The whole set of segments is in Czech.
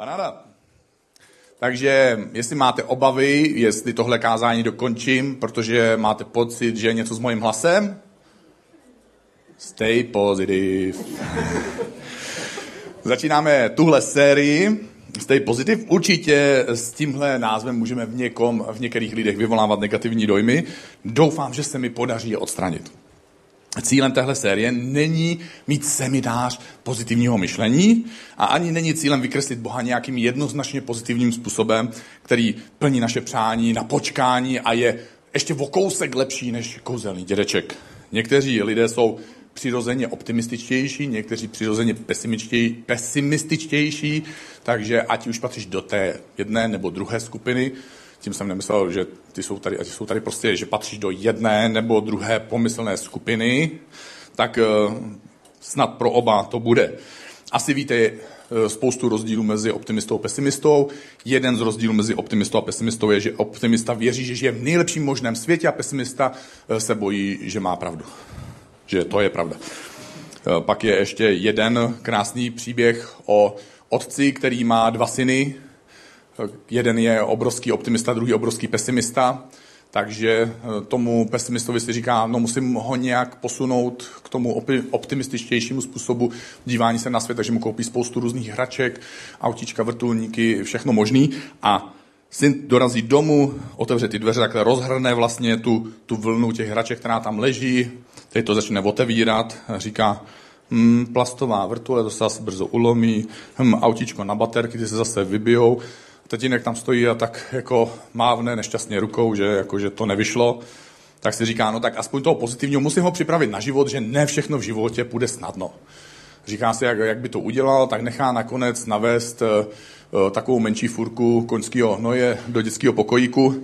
Paráda. Takže jestli máte obavy, jestli tohle kázání dokončím, protože máte pocit, že je něco s mojím hlasem, stay positive. Začínáme tuhle sérii Stay Positive. Určitě s tímhle názvem můžeme v někom, v některých lidech vyvolávat negativní dojmy. Doufám, že se mi podaří je odstranit. Cílem téhle série není mít seminář pozitivního myšlení a ani není cílem vykreslit Boha nějakým jednoznačně pozitivním způsobem, který plní naše přání na počkání a je ještě o kousek lepší než kouzelný dědeček. Někteří lidé jsou přirozeně optimističtější, někteří přirozeně pesimističtější, takže ať už patříš do té jedné nebo druhé skupiny, tím jsem nemyslel, že ty jsou tady, ať jsou tady prostě, že patříš do jedné nebo druhé pomyslné skupiny, tak eh, snad pro oba to bude. Asi víte eh, spoustu rozdílů mezi optimistou a pesimistou. Jeden z rozdílů mezi optimistou a pesimistou je, že optimista věří, že žije v nejlepším možném světě a pesimista eh, se bojí, že má pravdu. Že to je pravda. Pak je ještě jeden krásný příběh o otci, který má dva syny, jeden je obrovský optimista, druhý obrovský pesimista, takže eh, tomu pesimistovi si říká, no musím ho nějak posunout k tomu optimističtějšímu způsobu dívání se na svět, takže mu koupí spoustu různých hraček, autíčka, vrtulníky, všechno možný. A syn dorazí domů, otevře ty dveře, takhle rozhrne vlastně tu, tu vlnu těch hraček, která tam leží, teď to začne otevírat, říká, hm, plastová vrtule, to se zase brzo ulomí, hm, autíčko na baterky, ty se zase vybijou, tatínek tam stojí a tak jako mávne nešťastně rukou, že, jako, že to nevyšlo, tak si říká, no tak aspoň toho pozitivního musím ho připravit na život, že ne všechno v životě půjde snadno. Říká si, jak, jak by to udělal, tak nechá nakonec navést uh, takovou menší furku koňského hnoje do dětského pokojíku. Uh,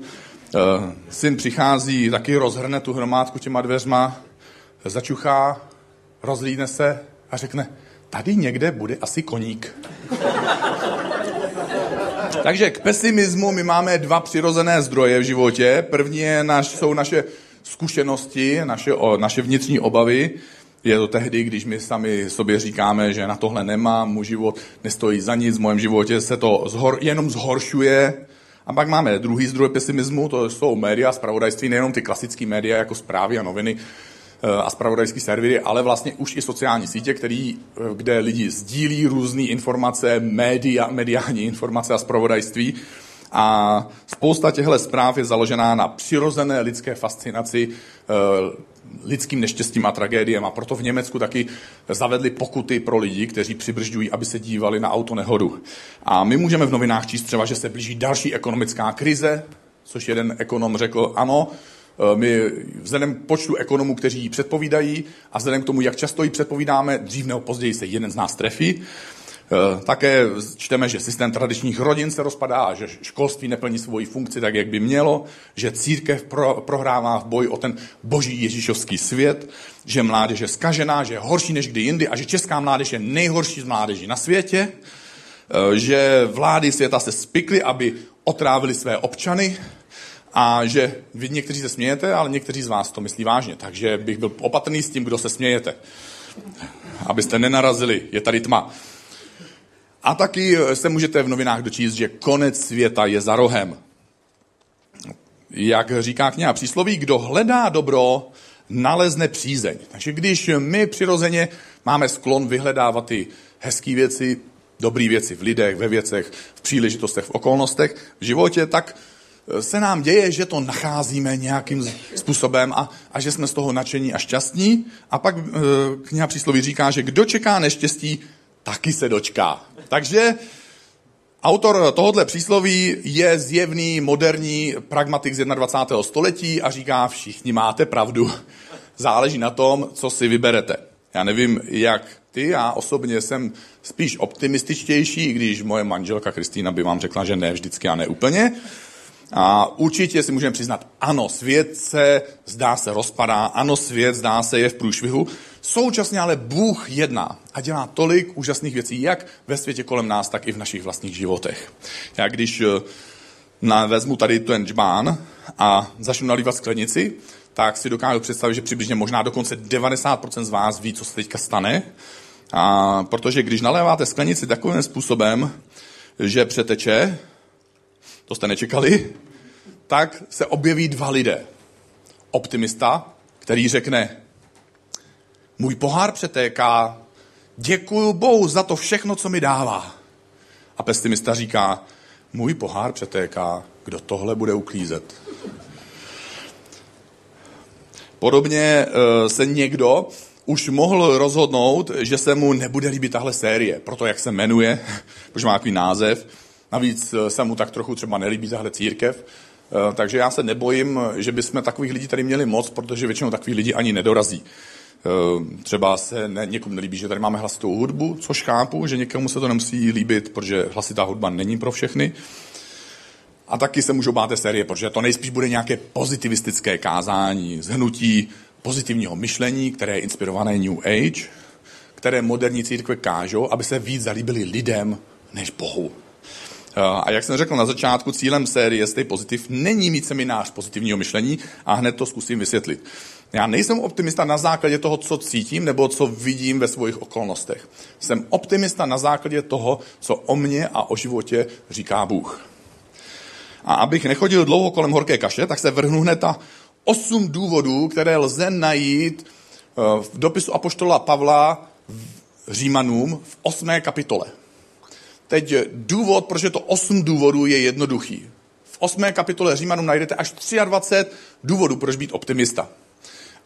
syn přichází, taky rozhrne tu hromádku těma dveřma, začuchá, rozlídne se a řekne, tady někde bude asi koník. Takže k pesimismu my máme dva přirozené zdroje v životě. První je naš, jsou naše zkušenosti, naše, o, naše vnitřní obavy. Je to tehdy, když my sami sobě říkáme, že na tohle nemám, můj život nestojí za nic, v mém životě se to zhor, jenom zhoršuje. A pak máme druhý zdroj pesimismu, to jsou média, zpravodajství, nejenom ty klasické média jako zprávy a noviny, a spravodajský servery, ale vlastně už i sociální sítě, který, eh, kde lidi sdílí různé informace, média, mediální informace a spravodajství. A spousta těchto zpráv je založená na přirozené lidské fascinaci eh, lidským neštěstím a tragédiem. A proto v Německu taky zavedli pokuty pro lidi, kteří přibržďují, aby se dívali na auto nehodu. A my můžeme v novinách číst třeba, že se blíží další ekonomická krize, což jeden ekonom řekl, ano, Eh, my vzhledem k počtu ekonomů, kteří ji předpovídají a vzhledem k tomu, jak často ji předpovídáme, dřív nebo později se jeden z nás trefí. Eh, také čteme, že systém tradičních rodin se rozpadá, že školství neplní svoji funkci tak, jak by mělo, že církev pro, prohrává v boji o ten boží ježíšovský svět, že mládež je skažená, že je horší než kdy jindy a že česká mládež je nejhorší z mládeží na světě, eh, že vlády světa se spikly, aby otrávili své občany, a že vy někteří se smějete, ale někteří z vás to myslí vážně. Takže bych byl opatrný s tím, kdo se smějete. Abyste nenarazili, je tady tma. A taky se můžete v novinách dočíst, že konec světa je za rohem. Jak říká kniha přísloví, kdo hledá dobro, nalezne přízeň. Takže když my přirozeně máme sklon vyhledávat ty hezké věci, dobré věci v lidech, ve věcech, v příležitostech, v okolnostech, v životě, tak se nám děje, že to nacházíme nějakým způsobem a, a že jsme z toho nadšení a šťastní. A pak e, kniha přísloví říká, že kdo čeká neštěstí, taky se dočká. Takže autor tohohle přísloví je zjevný, moderní pragmatik z 21. století a říká, všichni máte pravdu. Záleží na tom, co si vyberete. Já nevím, jak ty, já osobně jsem spíš optimističtější, když moje manželka Kristýna by vám řekla, že ne vždycky a ne úplně. A určitě si můžeme přiznat, ano, svět se zdá se rozpadá, ano, svět zdá se je v průšvihu. Současně ale Bůh jedná a dělá tolik úžasných věcí, jak ve světě kolem nás, tak i v našich vlastních životech. Já když eh, na, vezmu tady ten džbán a začnu nalívat sklenici, tak si dokážu představit, že přibližně možná dokonce 90% z vás ví, co se teďka stane. A protože když naléváte sklenici takovým způsobem, že přeteče, to jste nečekali, tak se objeví dva lidé. Optimista, který řekne, můj pohár přetéká, děkuju Bohu za to všechno, co mi dává. A pesimista říká, můj pohár přetéká, kdo tohle bude uklízet. Podobně eh, se někdo už mohl rozhodnout, že se mu nebude líbit tahle série, proto jak se jmenuje, protože má takový název. Navíc eh, se mu tak trochu třeba nelíbí tahle církev. Eh, takže já se nebojím, že bychom takových lidí tady měli moc, protože většinou takových lidí ani nedorazí. Třeba se ne, někomu nelíbí, že tady máme hlasitou hudbu, což chápu, že někomu se to nemusí líbit, protože hlasitá hudba není pro všechny. A taky se můžou bát té série, protože to nejspíš bude nějaké pozitivistické kázání, zhnutí pozitivního myšlení, které je inspirované New Age, které moderní církve kážou, aby se víc zalíbili lidem než Bohu. A jak jsem řekl na začátku, cílem série Stay Positive není mít seminář pozitivního myšlení a hned to zkusím vysvětlit. Já nejsem optimista na základě toho, co cítím nebo co vidím ve svých okolnostech. Jsem optimista na základě toho, co o mně a o životě říká Bůh. A abych nechodil dlouho kolem horké kaše, tak se vrhnu hned na osm důvodů, které lze najít eh, v dopisu Apoštola Pavla Římanům v osmé kapitole. Teď důvod, proč je to osm důvodů, je jednoduchý. V osmé kapitole Římanům najdete až 23 důvodů, proč být optimista.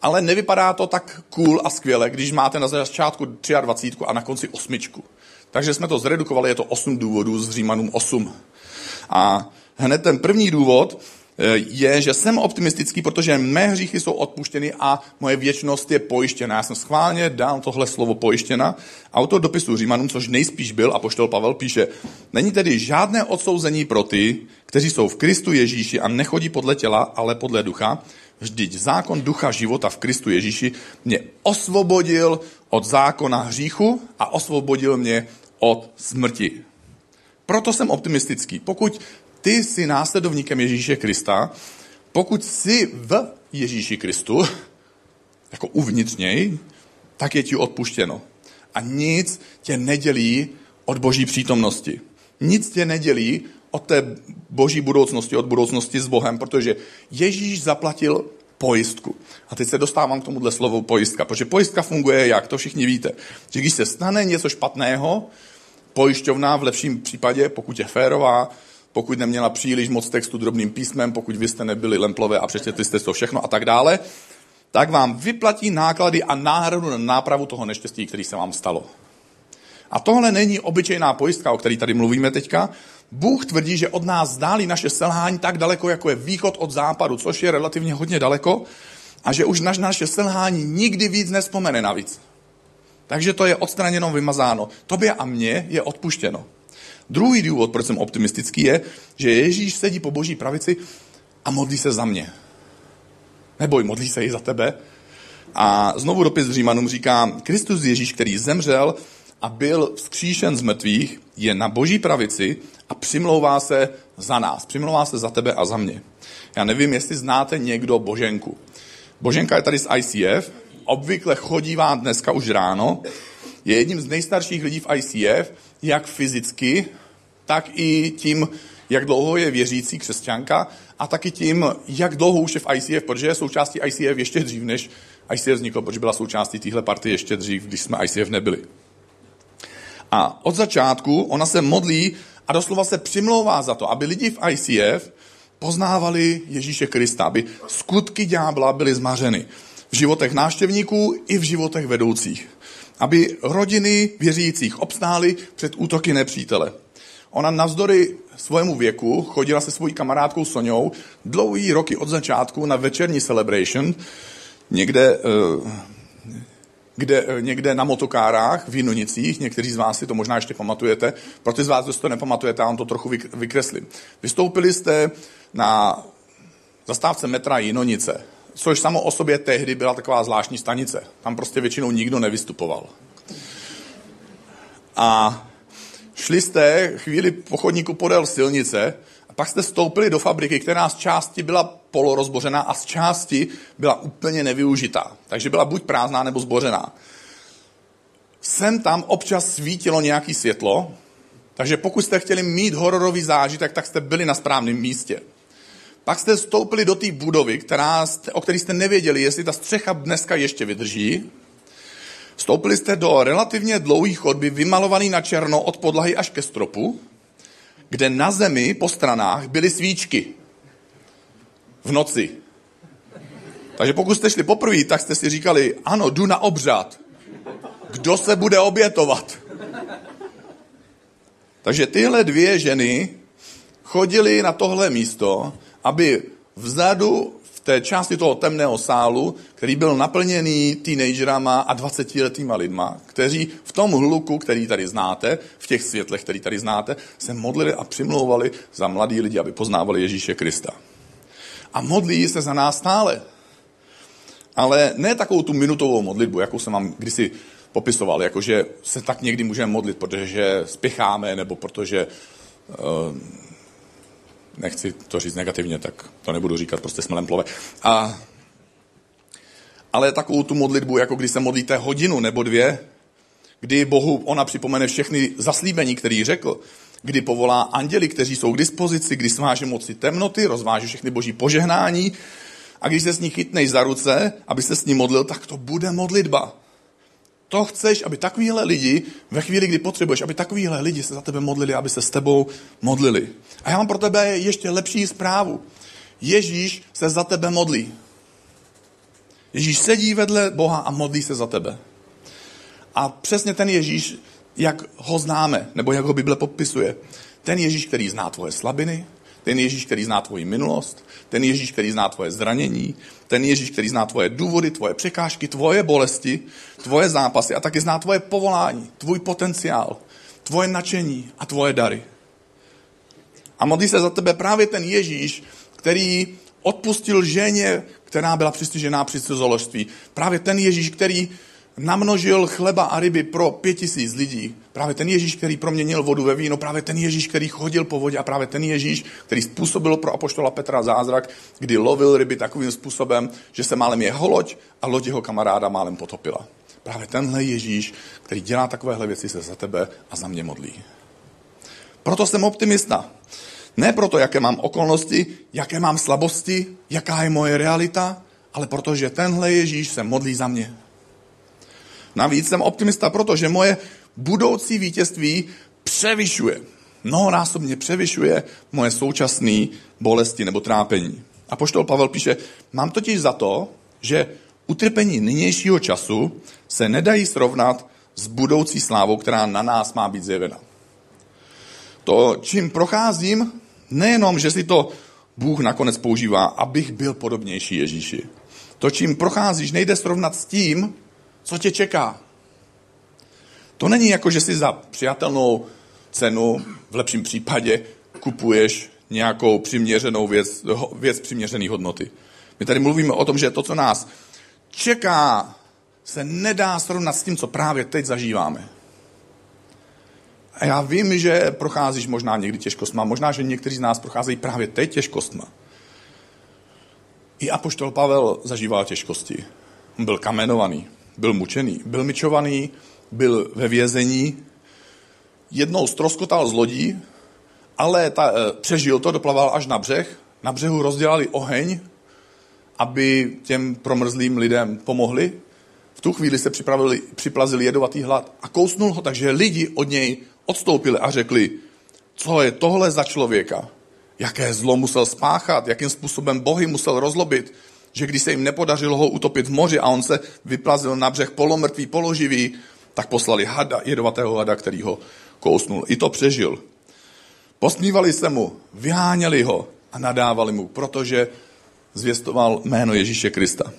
Ale nevypadá to tak cool a skvěle, když máte na začátku 23 a na konci osmičku. Takže jsme to zredukovali, je to 8 důvodů z Římanům 8. A hned ten první důvod eh, je, že jsem optimistický, protože mé hříchy jsou odpuštěny a moje věčnost je pojištěna. Já jsem schválně dal tohle slovo pojištěna. Autor dopisu Římanům, což nejspíš byl, a poštol Pavel píše, není tedy žádné odsouzení pro ty, kteří jsou v Kristu Ježíši a nechodí podle těla, ale podle ducha. Vždyť zákon ducha života v Kristu Ježíši mě osvobodil od zákona hříchu a osvobodil mě od smrti. Proto jsem optimistický. Pokud ty jsi následovníkem Ježíše Krista, pokud jsi v Ježíši Kristu, jako uvnitř něj, tak je ti odpuštěno. A nic tě nedělí od boží přítomnosti. Nic tě nedělí od té boží budoucnosti, od budoucnosti s Bohem, protože Ježíš zaplatil pojistku. A teď se dostávám k tomuhle slovu pojistka, protože pojistka funguje jak, to všichni víte. Že když se stane něco špatného, pojišťovna v lepším případě, pokud je férová, pokud neměla příliš moc textu drobným písmem, pokud vy jste nebyli lemplové a přečetli jste to všechno a tak dále, tak vám vyplatí náklady a náhradu na nápravu toho neštěstí, který se vám stalo. A tohle není obyčejná pojistka, o které tady mluvíme teďka. Bůh tvrdí, že od nás zdálí naše selhání tak daleko, jako je východ od západu, což je relativně hodně daleko, a že už naš, naše selhání nikdy víc nespomene navíc. Takže to je odstraněno, vymazáno. Tobě a mně je odpuštěno. Druhý důvod, proč jsem optimistický, je, že Ježíš sedí po boží pravici a modlí se za mě. Neboj, modlí se i za tebe. A znovu dopis Římanům říká, Kristus Ježíš, který zemřel a byl vzkříšen z mrtvých, je na boží pravici a přimlouvá se za nás. Přimlouvá se za tebe a za mě. Já nevím, jestli znáte někdo Boženku. Boženka je tady z ICF, obvykle chodívá dneska už ráno, je jedním z nejstarších lidí v ICF, jak fyzicky, tak i tím, jak dlouho je věřící křesťanka a taky tím, jak dlouho už je v ICF, protože je součástí ICF ještě dřív, než ICF vzniklo, protože byla součástí téhle party ještě dřív, když jsme ICF nebyli. A od začátku ona se modlí a doslova se přimlouvá za to, aby lidi v ICF poznávali Ježíše Krista, aby skutky ďábla byly zmařeny v životech návštěvníků i v životech vedoucích. Aby rodiny věřících obstály před útoky nepřítele. Ona navzdory svému věku chodila se svojí kamarádkou Soňou dlouhý roky od začátku na večerní celebration, někde, eh, kde, eh, někde na motokárách v Jinonicích, někteří z vás si to možná ještě pamatujete, pro ty z vás, kdo si to nepamatujete, já vám to trochu vykreslím. Vystoupili jste na zastávce metra Jinonice, což samo o sobě tehdy byla taková zvláštní stanice. Tam prostě většinou nikdo nevystupoval. A šli jste chvíli po chodníku podél silnice a pak jste stoupili do fabriky, která z části byla polorozbořená a z části byla úplně nevyužitá. Takže byla buď prázdná nebo zbořená. Sem tam občas svítilo nějaký světlo, Takže pokud jste chtěli mít hororový zážitek, tak jste byli na správném místě. Pak jste vstoupili do té budovy, která, o které jste nevěděli, jestli ta střecha dneska ještě vydrží. Vstoupili jste do relativně dlouhé chodby, vymalovaný na černo od podlahy až ke stropu, kde na zemi po stranách byly svíčky. V noci. Takže pokud jste šli poprvé, tak jste si říkali, ano, jdu na obřad. Kdo se bude obětovat? Takže tyhle dvě ženy chodily na tohle místo, aby vzadu té části toho temného sálu, který byl naplněný teenagerama a 20-letýma lidma, kteří v tom hluku, který tady znáte, v těch světlech, který tady znáte, se modlili a přimlouvali za mladí lidi, aby poznávali Ježíše Krista. A modlí se za nás stále. Ale ne takovou tu minutovou modlitbu, jakou jsem vám kdysi popisoval, jakože se tak někdy můžeme modlit, protože spěcháme, nebo protože uh, nechci to říct negativně, tak to nebudu říkat, prostě jsme lemplové. A, ale takovou tu modlitbu, jako když se modlíte hodinu nebo dvě, kdy Bohu ona připomene všechny zaslíbení, který řekl, kdy povolá anděli, kteří jsou k dispozici, kdy sváže moci temnoty, rozváže všechny boží požehnání a když se s ní chytneš za ruce, aby se s ní modlil, tak to bude modlitba. To chceš, aby takovýhle lidi, ve chvíli, kdy potřebuješ, aby takovýhle lidi se za tebe modlili, aby se s tebou modlili. A já mám pro tebe ještě lepší zprávu. Ježíš se za tebe modlí. Ježíš sedí vedle Boha a modlí se za tebe. A přesně ten Ježíš, jak ho známe, nebo jak ho Bible popisuje, ten Ježíš, který zná tvoje slabiny, ten Ježíš, který zná tvoji minulost, ten Ježíš, který zná tvoje zranění, ten Ježíš, který zná tvoje důvody, tvoje překážky, tvoje bolesti, tvoje zápasy a taky zná tvoje povolání, tvůj potenciál, tvoje nadšení a tvoje dary. A modlí se za tebe právě ten Ježíš, který odpustil ženě, která byla přistižená při cizoložství. Právě ten Ježíš, který namnožil chleba a ryby pro pět tisíc lidí. Právě ten Ježíš, který proměnil vodu ve víno, právě ten Ježíš, který chodil po vodě a právě ten Ježíš, který způsobil pro apoštola Petra zázrak, kdy lovil ryby takovým způsobem, že se málem jeho loď a loď jeho kamaráda málem potopila. Právě tenhle Ježíš, který dělá takovéhle věci, se za tebe a za mě modlí. Proto jsem optimista. Ne proto, jaké mám okolnosti, jaké mám slabosti, jaká je moje realita, ale protože tenhle Ježíš se modlí za mě. Navíc jsem optimista, protože moje budoucí vítězství převyšuje, mnohonásobně převyšuje moje současné bolesti nebo trápení. A poštol Pavel píše, mám totiž za to, že utrpení nynějšího času se nedají srovnat s budoucí slávou, která na nás má být zjevena. To, čím procházím, nejenom, že si to Bůh nakonec používá, abych byl podobnější Ježíši. To, čím procházíš, nejde srovnat s tím, co tě čeká. To není jako, že si za přijatelnou cenu, v lepším případě, kupuješ nějakou přiměřenou věc, věc přiměřené hodnoty. My tady mluvíme o tom, že to, co nás čeká, se nedá srovnat s tím, co právě teď zažíváme. A já vím, že procházíš možná někdy těžkostma, možná, že někteří z nás procházejí právě teď těžkostma. I Apoštol Pavel zažíval těžkosti. On byl kamenovaný byl mučený, byl myčovaný, byl ve vězení, jednou stroskotal z lodí, ale ta, e, přežil to, doplaval až na břeh. Na břehu rozdělali oheň, aby těm promrzlým lidem pomohli. V tu chvíli se připravili, připlazili jedovatý hlad a kousnul ho, takže lidi od něj odstoupili a řekli, co je tohle za člověka? Jaké zlo musel spáchat? Jakým způsobem bohy musel rozlobit? Že když se jim nepodařilo ho utopit v moři a on se vyplazil na břeh polomrtvý, položivý, tak poslali hada, jedovatého hada, který ho kousnul. I to přežil. Posmívali se mu, vyháněli ho a nadávali mu, protože zvěstoval jméno Ježíše Krista.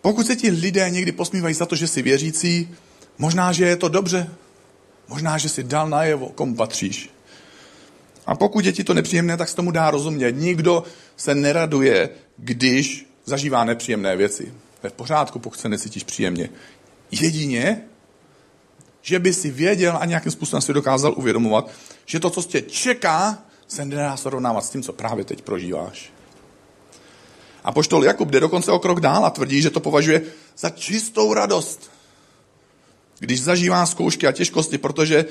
Pokud se ti lidé někdy posmívají za to, že jsi věřící, možná, že je to dobře, možná, že si dal najevo, komu patříš. A pokud je ti to nepříjemné, tak se tomu dá rozumět. Nikdo se neraduje, když zažívá nepříjemné věci. To je v pořádku, pokud se necítíš příjemně. Jedině, že by si věděl a nějakým způsobem si dokázal uvědomovat, že to, co tě čeká, se nedá srovnávat s tím, co právě teď prožíváš. A poštol Jakub jde dokonce o krok dál a tvrdí, že to považuje za čistou radost, když zažívá zkoušky a těžkosti, protože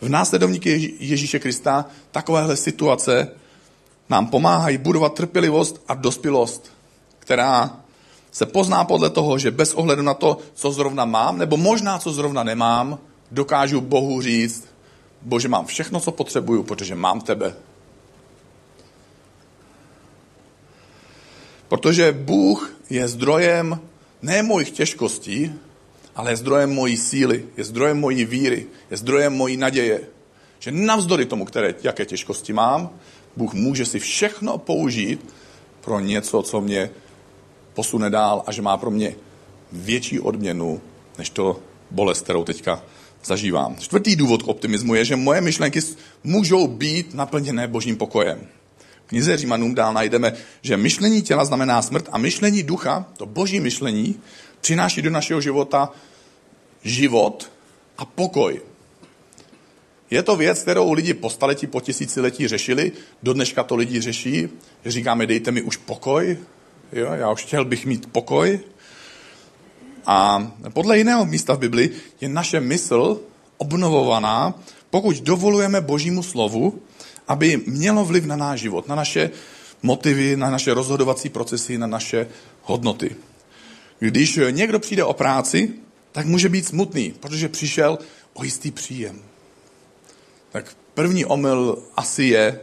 v následovníky Ježíše Krista takovéhle situace nám pomáhají budovat trpělivost a dospělost, která se pozná podle toho, že bez ohledu na to, co zrovna mám, nebo možná co zrovna nemám, dokážu Bohu říct, Bože, mám všechno, co potřebuju, protože mám tebe. Protože Bůh je zdrojem ne mojich těžkostí, ale je zdrojem mojí síly, je zdrojem mojí víry, je zdrojem mojí naděje. Že navzdory tomu, které, jaké těžkosti mám, Bůh může si všechno použít pro něco, co mě posune dál a že má pro mě větší odměnu, než to bolest, kterou teďka zažívám. Čtvrtý důvod k optimismu je, že moje myšlenky můžou být naplněné božím pokojem. V knize Římanům dál najdeme, že myšlení těla znamená smrt a myšlení ducha, to boží myšlení, přináší do našeho života život a pokoj. Je to věc, kterou lidi po staletí, po tisíciletí řešili. Do dneška to lidi řeší. Říkáme, dejte mi už pokoj. Jo, já už chtěl bych mít pokoj. A podle jiného místa v Bibli je naše mysl obnovovaná, pokud dovolujeme Božímu slovu, aby mělo vliv na náš život, na naše motivy, na naše rozhodovací procesy, na naše hodnoty. Když někdo přijde o práci, tak může být smutný, protože přišel o jistý příjem. Tak první omyl asi je,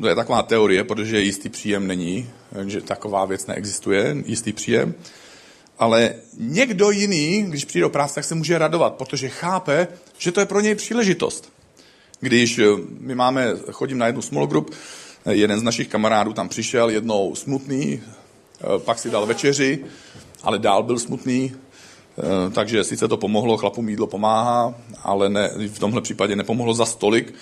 to je taková teorie, protože jistý příjem není, že taková věc neexistuje, jistý příjem. Ale někdo jiný, když přijde do práce, tak se může radovat, protože chápe, že to je pro něj příležitost. Když eh, my máme, chodím na jednu small group, eh, jeden z našich kamarádů tam přišel jednou smutný, eh, pak si dal večeři, ale dál byl smutný, takže sice to pomohlo, chlapům jídlo pomáhá, ale ne, v tomhle případě nepomohlo za stolik.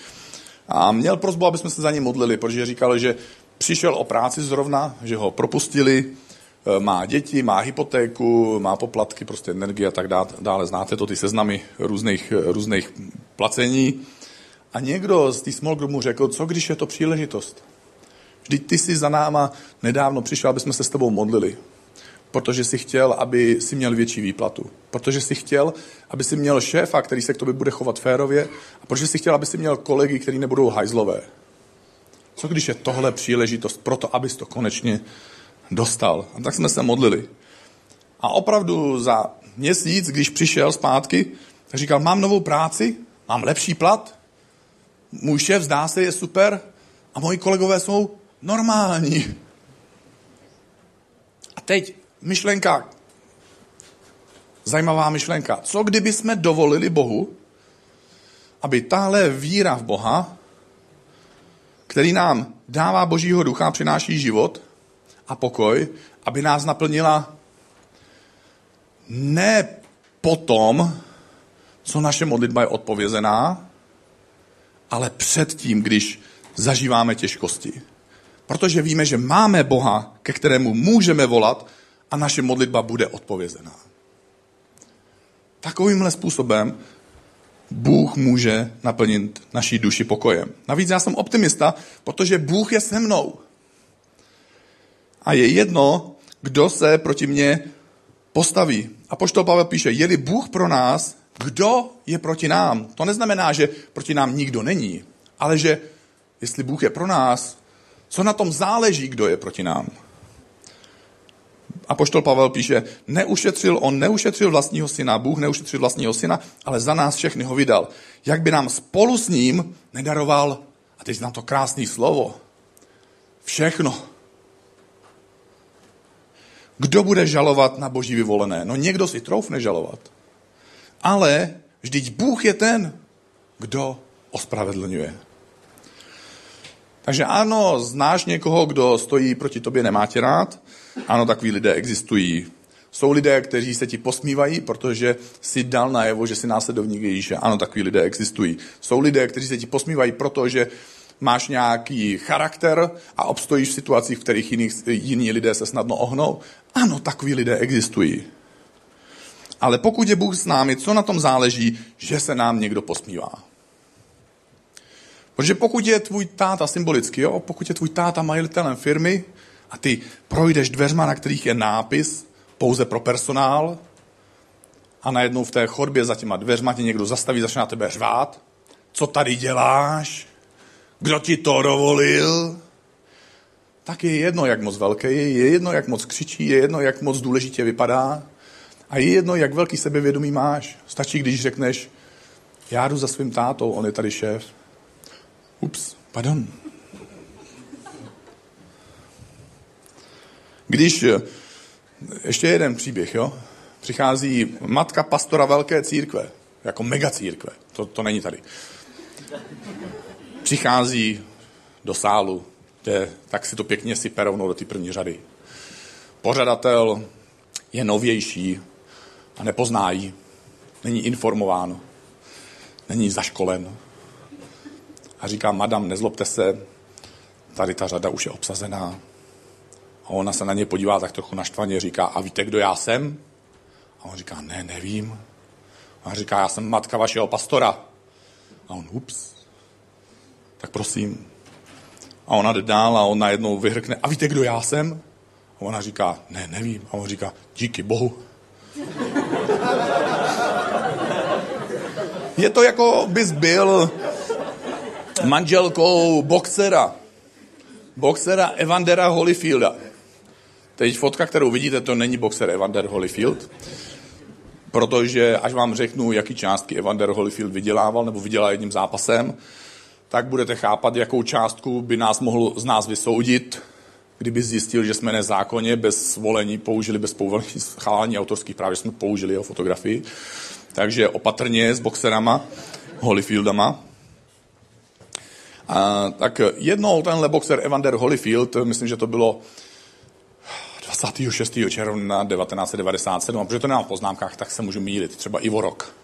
A měl prozbu, aby jsme se za ně modlili, protože říkal, že přišel o práci zrovna, že ho propustili, Eh, má děti, má hypotéku, má poplatky, prostě energie a tak dále. Znáte to, ty seznamy různých, eh, různých placení. A někdo z té small group mu řekl, co když je to příležitost? Vždyť ty jsi za náma nedávno přišel, aby jsme se s tebou modlili. Protože jsi chtěl, aby si měl větší výplatu. Protože jsi chtěl, aby si měl šéfa, který se k tobě bude chovat férově. A protože jsi chtěl, aby si měl kolegy, který nebudou hajzlové. Co když je tohle příležitost pro to, abys to konečně dostal. A tak jsme se modlili. A opravdu za měsíc, když přišel zpátky, tak říkal, mám novou práci, mám lepší plat, můj šéf zdá se je super a moji kolegové jsou normální. A teď myšlenka, zajímavá myšlenka. Co kdyby jsme dovolili Bohu, aby tahle víra v Boha, který nám dává Božího ducha, přináší život, a pokoj, aby nás naplnila ne potom, co naše modlitba je odpovězená, ale předtím, když zažíváme těžkosti. Protože víme, že máme Boha, ke kterému můžeme volat a naše modlitba bude odpovězená. Takovýmhle způsobem Bůh může naplnit naší duši pokojem. Navíc já jsem optimista, protože Bůh je se mnou. A je jedno, kdo se proti mně postaví. A poštol Pavel píše, je-li Bůh pro nás, kdo je proti nám? To neznamená, že proti nám nikdo není, ale že jestli Bůh je pro nás, co na tom záleží, kdo je proti nám? A poštol Pavel píše, neušetřil, on neušetřil vlastního syna, Bůh neušetřil vlastního syna, ale za nás všechny ho vydal. Jak by nám spolu s ním nedaroval, a teď znám to krásné slovo, všechno. Kdo bude žalovat na boží vyvolené? No někdo si troufne žalovat. Ale vždyť Bůh je ten, kdo ospravedlňuje. Takže ano, znáš někoho, kdo stojí proti tobě, nemá tě rád. Ano, takový lidé existují. Jsou lidé, kteří se ti posmívají, protože si dal najevo, že jsi následovník Ježíše. Ano, takový lidé existují. Jsou lidé, kteří se ti posmívají, protože máš nějaký charakter a obstojíš v situacích, v kterých jiní, jiní lidé se snadno ohnou. Ano, takoví lidé existují. Ale pokud je Bůh s námi, co na tom záleží, že se nám někdo posmívá? Protože pokud je tvůj táta symbolicky, jo, pokud je tvůj táta majitelem firmy a ty projdeš dveřma, na kterých je nápis pouze pro personál a najednou v té chodbě za těma dveřma tě někdo zastaví, začne na tebe řvát, co tady děláš, kdo ti to dovolil, tak je jedno, jak moc velký je, je jedno, jak moc křičí, je jedno, jak moc důležitě vypadá a je jedno, jak velký sebevědomí máš. Stačí, když řekneš, já jdu za svým tátou, on je tady šéf. Ups, pardon. Když, eh, ještě jeden příběh, jo? Přichází matka pastora velké církve, jako mega církve, to, to není tady. Přichází do sálu, kde tak si to pěkně si rovnou do té první řady. Pořadatel je novější a nepozná jí. Není informován, není zaškolen. A říká, madam, nezlobte se, tady ta řada už je obsazená. A ona se na ně podívá tak trochu naštvaně, říká, a víte, kdo já jsem? A on říká, ne, nevím. A on říká, já jsem matka vašeho pastora. A on, ups. Tak prosím. A ona jde dál a on najednou vyhrkne, a víte, kdo já jsem? A ona říká, ne, nevím. A on říká, díky bohu. Je to jako bys byl manželkou boxera. Boxera Evandera Holyfielda. Teď fotka, kterou vidíte, to není boxer Evander Holyfield, protože až vám řeknu, jaký částky Evander Holyfield vydělával nebo vydělal jedním zápasem, tak budete chápat, jakou částku by nás mohl z nás vysoudit, kdyby zjistil, že jsme nezákonně, bez svolení, použili, bez povolení schválení autorských práv, že jsme použili jeho fotografii. Takže opatrně s boxerama, Holyfieldama. A, tak jednou tenhle boxer Evander Holyfield, myslím, že to bylo 26. června 1997, a protože to nemám v poznámkách, tak se můžu mýlit, třeba i o rok.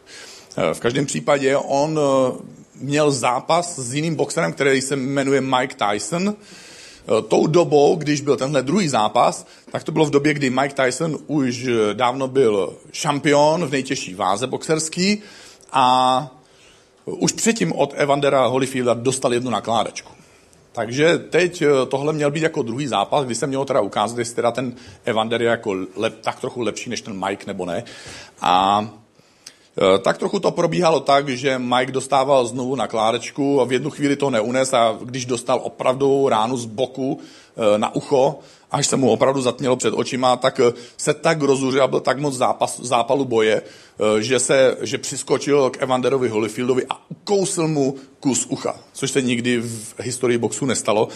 E, v každém případě on měl zápas s jiným boxerem, který se jmenuje Mike Tyson. Tou dobou, když byl tenhle druhý zápas, tak to bylo v době, kdy Mike Tyson už dávno byl šampion v nejtěžší váze boxerský a už předtím od Evandera Holyfielda dostal jednu nakládačku. Takže teď eh, tohle měl být jako druhý zápas, kdy se mělo teda ukázat, jestli teda ten Evander je jako lep, tak trochu lepší než ten Mike nebo ne. A tak trochu to probíhalo tak, že Mike dostával znovu nakládečku a v jednu chvíli to neunes a když dostal opravdu ránu z boku eh, na ucho, až se mu opravdu zatmělo před očima, tak se tak rozuřil, byl tak moc zápas, zápalu boje, že, se, že přiskočil k Evanderovi Holyfieldovi a ukousl mu kus ucha, což se nikdy v historii boxu nestalo.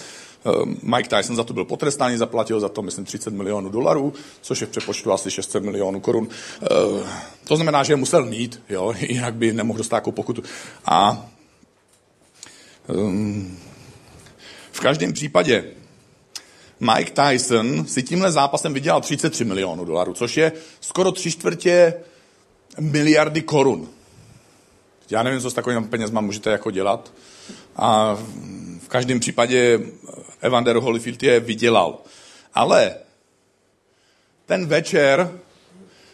Mike Tyson za to byl potrestán, zaplatil za to, myslím, 30 milionů dolarů, což je v přepočtu asi 600 milionů korun. To znamená, že je musel mít, jo, jinak by nemohl dostat takovou pokutu. A um, v každém případě Mike Tyson si tímhle zápasem vydělal 33 milionů dolarů, což je skoro tři čtvrtě miliardy korun. Já nevím, co s takovým penězma můžete jako dělat. A v každém případě Evander Holyfield je vydělal. Ale ten večer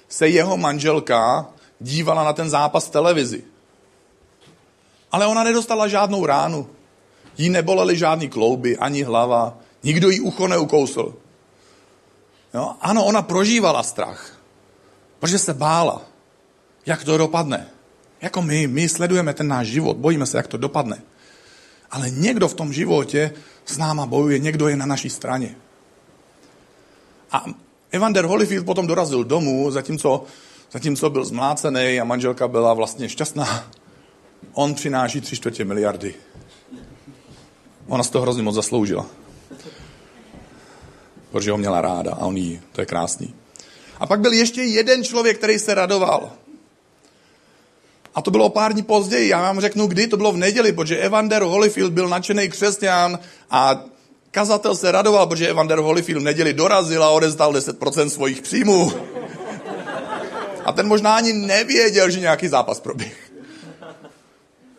se jeho manželka dívala na ten zápas v televizi. Ale ona nedostala žádnou ránu. Jí nebolely žádný klouby, ani hlava. Nikdo jí ucho neukousl. Jo? Ano, ona prožívala strach, protože se bála, jak to dopadne. Jako my, my sledujeme ten náš život, bojíme se, jak to dopadne. Ale někdo v tom životě s náma bojuje, někdo je na naší straně. A Evander Holyfield potom dorazil domů, zatímco, zatímco byl zmlácený a manželka byla vlastně šťastná. On přináší tři čtvrtě miliardy. Ona z toho hrozně moc zasloužila protože ho měla ráda a on jí. To je krásný. A pak byl ještě jeden člověk, který se radoval. A to bylo pár dní později. Já vám řeknu, kdy. To bylo v neděli, protože Evander Holyfield byl nadšený křesťan a kazatel se radoval, protože Evander Holyfield v neděli dorazil a odezdal 10% svojich příjmů. A ten možná ani nevěděl, že nějaký zápas proběh.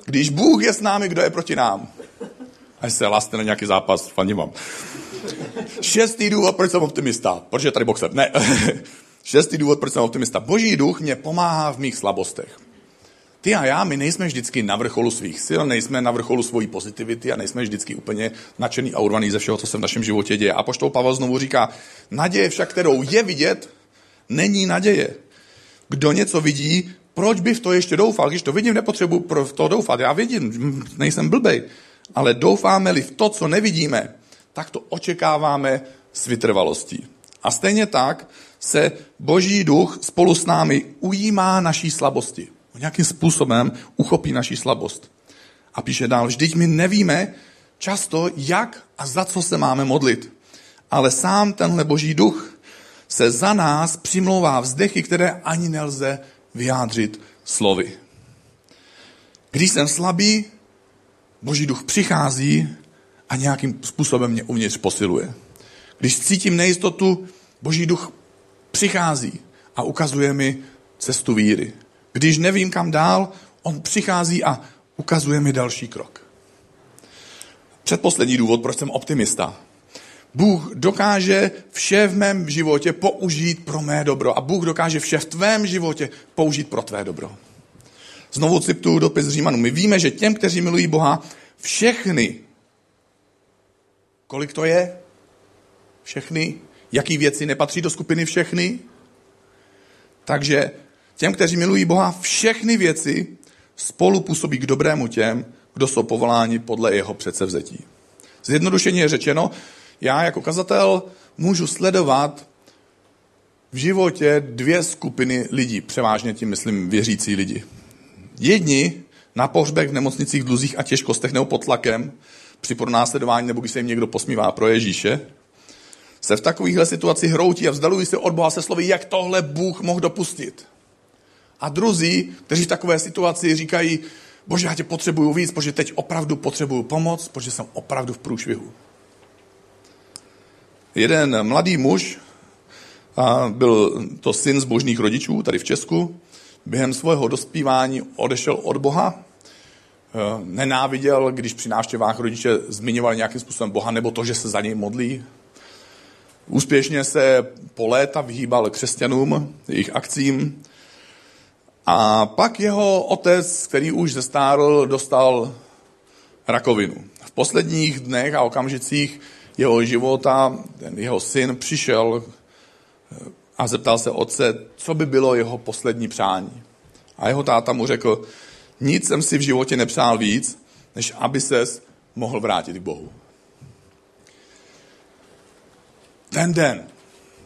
Když Bůh je s námi, kdo je proti nám? Až se hlaste na nějaký zápas, fandím vám. Šestý důvod, proč jsem optimista. Protože je tady boxer. Ne. Šestý důvod, proč jsem optimista. Boží duch mě pomáhá v mých slabostech. Ty a já, my nejsme vždycky na vrcholu svých sil, nejsme na vrcholu svojí pozitivity a nejsme vždycky úplně nadšený a urvaný ze všeho, co se v našem životě děje. A poštol Pavel znovu říká, naděje však, kterou je vidět, není naděje. Kdo něco vidí, proč bych v to ještě doufal? Když to vidím, nepotřebuji pro to doufat. Já vidím, nejsem blbej. Ale doufáme-li v to, co nevidíme, tak to očekáváme s vytrvalostí. A stejně tak se Boží duch spolu s námi ujímá naší slabosti. Nějakým způsobem uchopí naší slabost. A píše dál, vždyť my nevíme často, jak a za co se máme modlit. Ale sám tenhle Boží duch se za nás přimlouvá vzdechy, které ani nelze vyjádřit slovy. Když jsem slabý, Boží duch přichází a nějakým způsobem mě uvnitř posiluje. Když cítím nejistotu, Boží duch přichází a ukazuje mi cestu víry. Když nevím kam dál, on přichází a ukazuje mi další krok. Předposlední důvod, proč jsem optimista. Bůh dokáže vše v mém životě použít pro mé dobro a Bůh dokáže vše v tvém životě použít pro tvé dobro. Znovu cituju dopis Římanů. My víme, že těm, kteří milují Boha, všechny, kolik to je? Všechny? Jaký věci nepatří do skupiny všechny? Takže těm, kteří milují Boha, všechny věci spolu působí k dobrému těm, kdo jsou povoláni podle jeho předsevzetí. Zjednodušeně je řečeno, já jako kazatel můžu sledovat v životě dvě skupiny lidí, převážně tím myslím věřící lidi. Jedni na pohřbech v nemocnicích, v dluzích a těžkostech nebo pod tlakem, při pronásledování nebo když se jim někdo posmívá pro Ježíše, se v takovýchhle situaci hroutí a vzdalují se od Boha se slovy, jak tohle Bůh mohl dopustit. A druzí, kteří v takové situaci říkají, bože, já tě potřebuju víc, protože teď opravdu potřebuju pomoc, protože jsem opravdu v průšvihu. Jeden mladý muž, a byl to syn zbožných rodičů tady v Česku, během svého dospívání odešel od Boha, e, nenáviděl, když při návštěvách rodiče zmiňovali nějakým způsobem Boha nebo to, že se za něj modlí. Úspěšně se po léta vyhýbal křesťanům, jejich akcím. A pak jeho otec, který už zestárl, dostal rakovinu. V posledních dnech a okamžicích jeho života ten jeho syn přišel a zeptal se otce, co by bylo jeho poslední přání. A jeho táta mu řekl, nic jsem si v životě nepřál víc, než aby ses mohl vrátit k Bohu. Ten den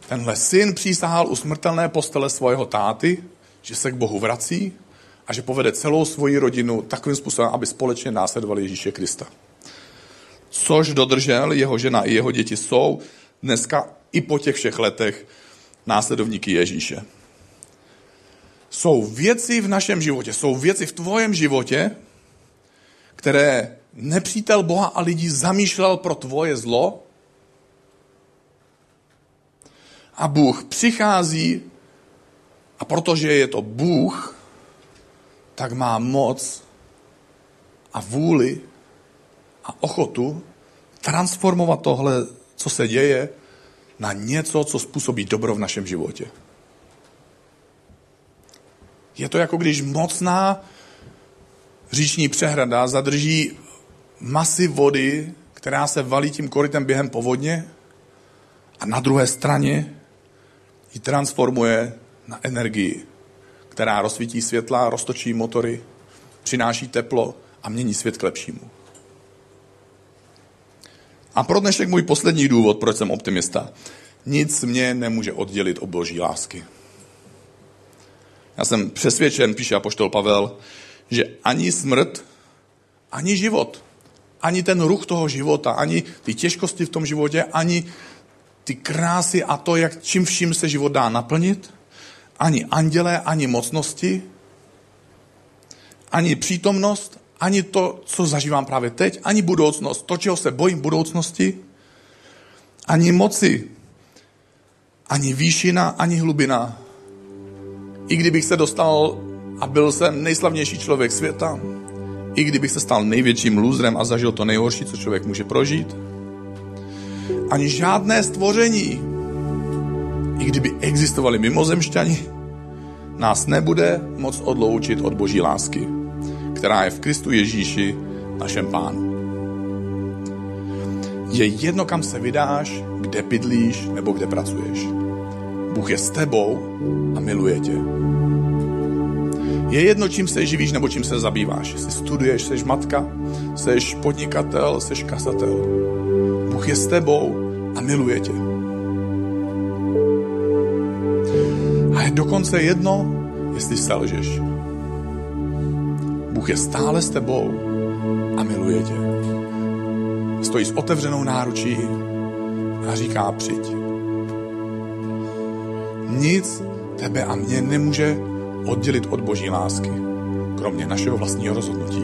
tenhle syn přísahal u smrtelné postele svého táty, že se k Bohu vrací a že povede celou svoji rodinu takovým způsobem, aby společně následovali Ježíše Krista. Což dodržel, jeho žena i jeho děti jsou dneska i po těch všech letech následovníky Ježíše. Jsou věci v našem životě, jsou věci v tvojem životě, které nepřítel Boha a lidí zamýšlel pro tvoje zlo a Bůh přichází a protože je to Bůh, tak má moc a vůli a ochotu transformovat tohle, co se děje, na něco, co způsobí dobro v našem životě. Je to jako když mocná říční přehrada zadrží masy vody, která se valí tím korytem během povodně a na druhé straně ji transformuje na energii, která rozsvítí světla, roztočí motory, přináší teplo a mění svět k lepšímu. A pro dnešek můj poslední důvod, proč jsem optimista. Nic mě nemůže oddělit od boží lásky. Já jsem přesvědčen, píše apoštol Pavel, že ani smrt, ani život, ani ten ruch toho života, ani ty těžkosti v tom životě, ani ty krásy a to, jak čím vším se život dá naplnit, ani andělé, ani mocnosti, ani přítomnost, ani to, co zažívám právě teď, ani budoucnost, to, čeho se bojím budoucnosti, ani moci, ani výšina, ani hlubina. I kdybych se dostal a byl jsem nejslavnější člověk světa, i kdybych se stal největším lůzrem a zažil to nejhorší, co člověk může prožít, ani žádné stvoření, i kdyby existovali mimozemšťani, nás nebude moc odloučit od boží lásky, která je v Kristu Ježíši, našem pánu. Je jedno, kam se vydáš, kde bydlíš nebo kde pracuješ. Bůh je s tebou a miluje tě. Je jedno, čím se živíš nebo čím se zabýváš. Jestli studuješ, jsi matka, jsi podnikatel, jsi kasatel. Bůh je s tebou a miluje tě. Dokonce jedno, jestli selžeš. Bůh je stále s tebou a miluje tě. Stojí s otevřenou náručí a říká přijď. Nic tebe a mě nemůže oddělit od boží lásky, kromě našeho vlastního rozhodnutí.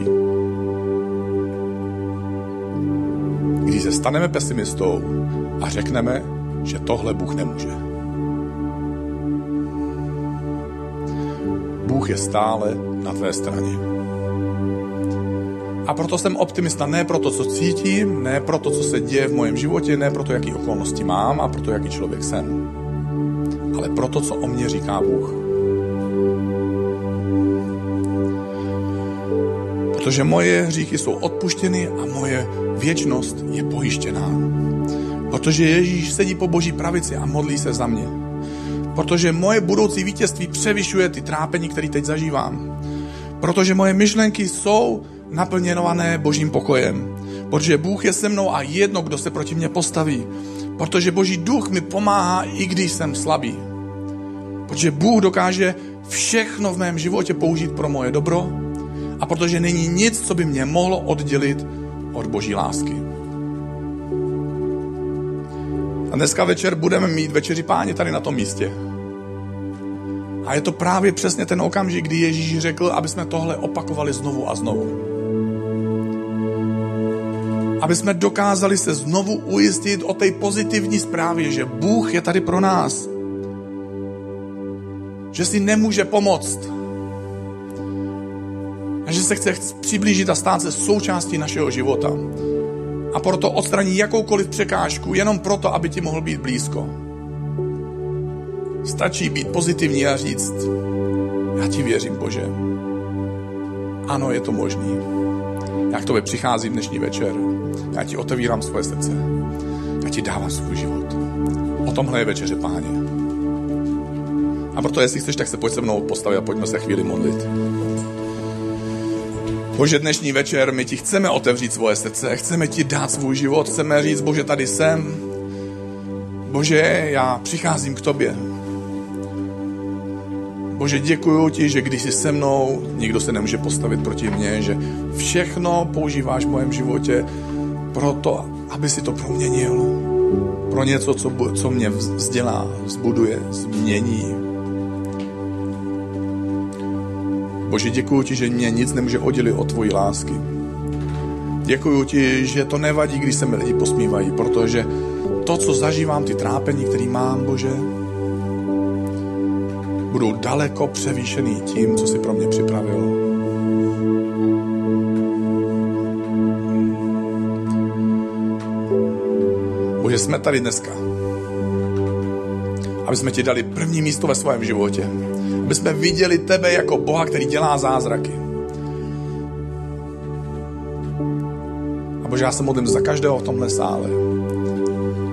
Když se staneme pesimistou a řekneme, že tohle Bůh nemůže. Bůh je stále na tvé straně. A proto jsem optimista ne pro to, co cítím, ne pro to, co se děje v mém životě, ne pro to, jaký okolnosti mám a pro to, jaký člověk jsem, ale pro to, co o mě říká Bůh. Protože moje hříchy jsou odpuštěny a moje věčnost je pojištěná. Protože Ježíš sedí po boží pravici a modlí se za mě. Protože moje budoucí vítězství převyšuje ty trápení, které teď zažívám. Protože moje myšlenky jsou naplněnované božím pokojem. Protože Bůh je se mnou a jedno, kdo se proti mně postaví. Protože boží duch mi pomáhá, i když jsem slabý. Protože Bůh dokáže všechno v mém životě použít pro moje dobro a protože není nic, co by mě mohlo oddělit od boží lásky. A dneska večer budeme mít večeři páně tady na tom místě. A je to právě přesně ten okamžik, kdy Ježíš řekl, aby jsme tohle opakovali znovu a znovu. Aby jsme dokázali se znovu ujistit o té pozitivní zprávě, že Bůh je tady pro nás. Že si nemůže pomoct a že se chce přiblížit a stát se součástí našeho života. A proto odstraní jakoukoliv překážku jenom proto, aby ti mohl být blízko. Stačí být pozitivní a říct, já ti věřím, Bože. Ano, je to možný. Já k tobě přicházím dnešní večer. Já ti otevírám svoje srdce. Já ti dávám svůj život. O tomhle je večeře, páně. A proto, jestli chceš, tak se pojď se mnou postavit a pojďme se chvíli modlit. Bože, dnešní večer my ti chceme otevřít svoje srdce, chceme ti dát svůj život, chceme říct, Bože, tady jsem. Bože, já přicházím k tobě. Bože, děkuji ti, že když jsi se mnou, nikdo se nemůže postavit proti mně, že všechno používáš v mém životě proto, aby si to proměnil. Pro něco, co, co mě vzdělá, vzbuduje, změní, Bože, děkuji ti, že mě nic nemůže oddělit od tvojí lásky. Děkuji ti, že to nevadí, když se mi lidi posmívají, protože to, co zažívám, ty trápení, který mám, Bože, budou daleko převýšený tím, co si pro mě připravil. Bože, jsme tady dneska, aby jsme ti dali první místo ve svém životě aby jsme viděli tebe jako Boha, který dělá zázraky. A Bože, já se modlím za každého v tomhle sále,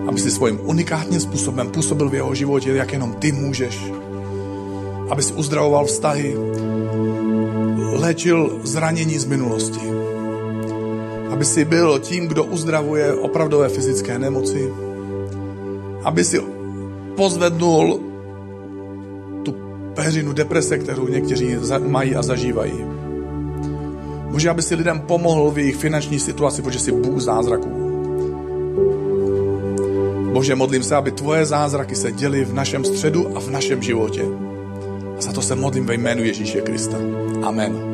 aby si svým unikátním způsobem působil v jeho životě, jak jenom ty můžeš. Aby si uzdravoval vztahy, léčil zranění z minulosti. Aby si byl tím, kdo uzdravuje opravdové fyzické nemoci. Aby si pozvednul peřinu deprese, kterou někteří mají a zažívají. Bože, aby si lidem pomohl v jejich finanční situaci, protože si Bůh zázraků. Bože, modlím se, aby tvoje zázraky se děly v našem středu a v našem životě. A za to se modlím ve jménu Ježíše Krista. Amen.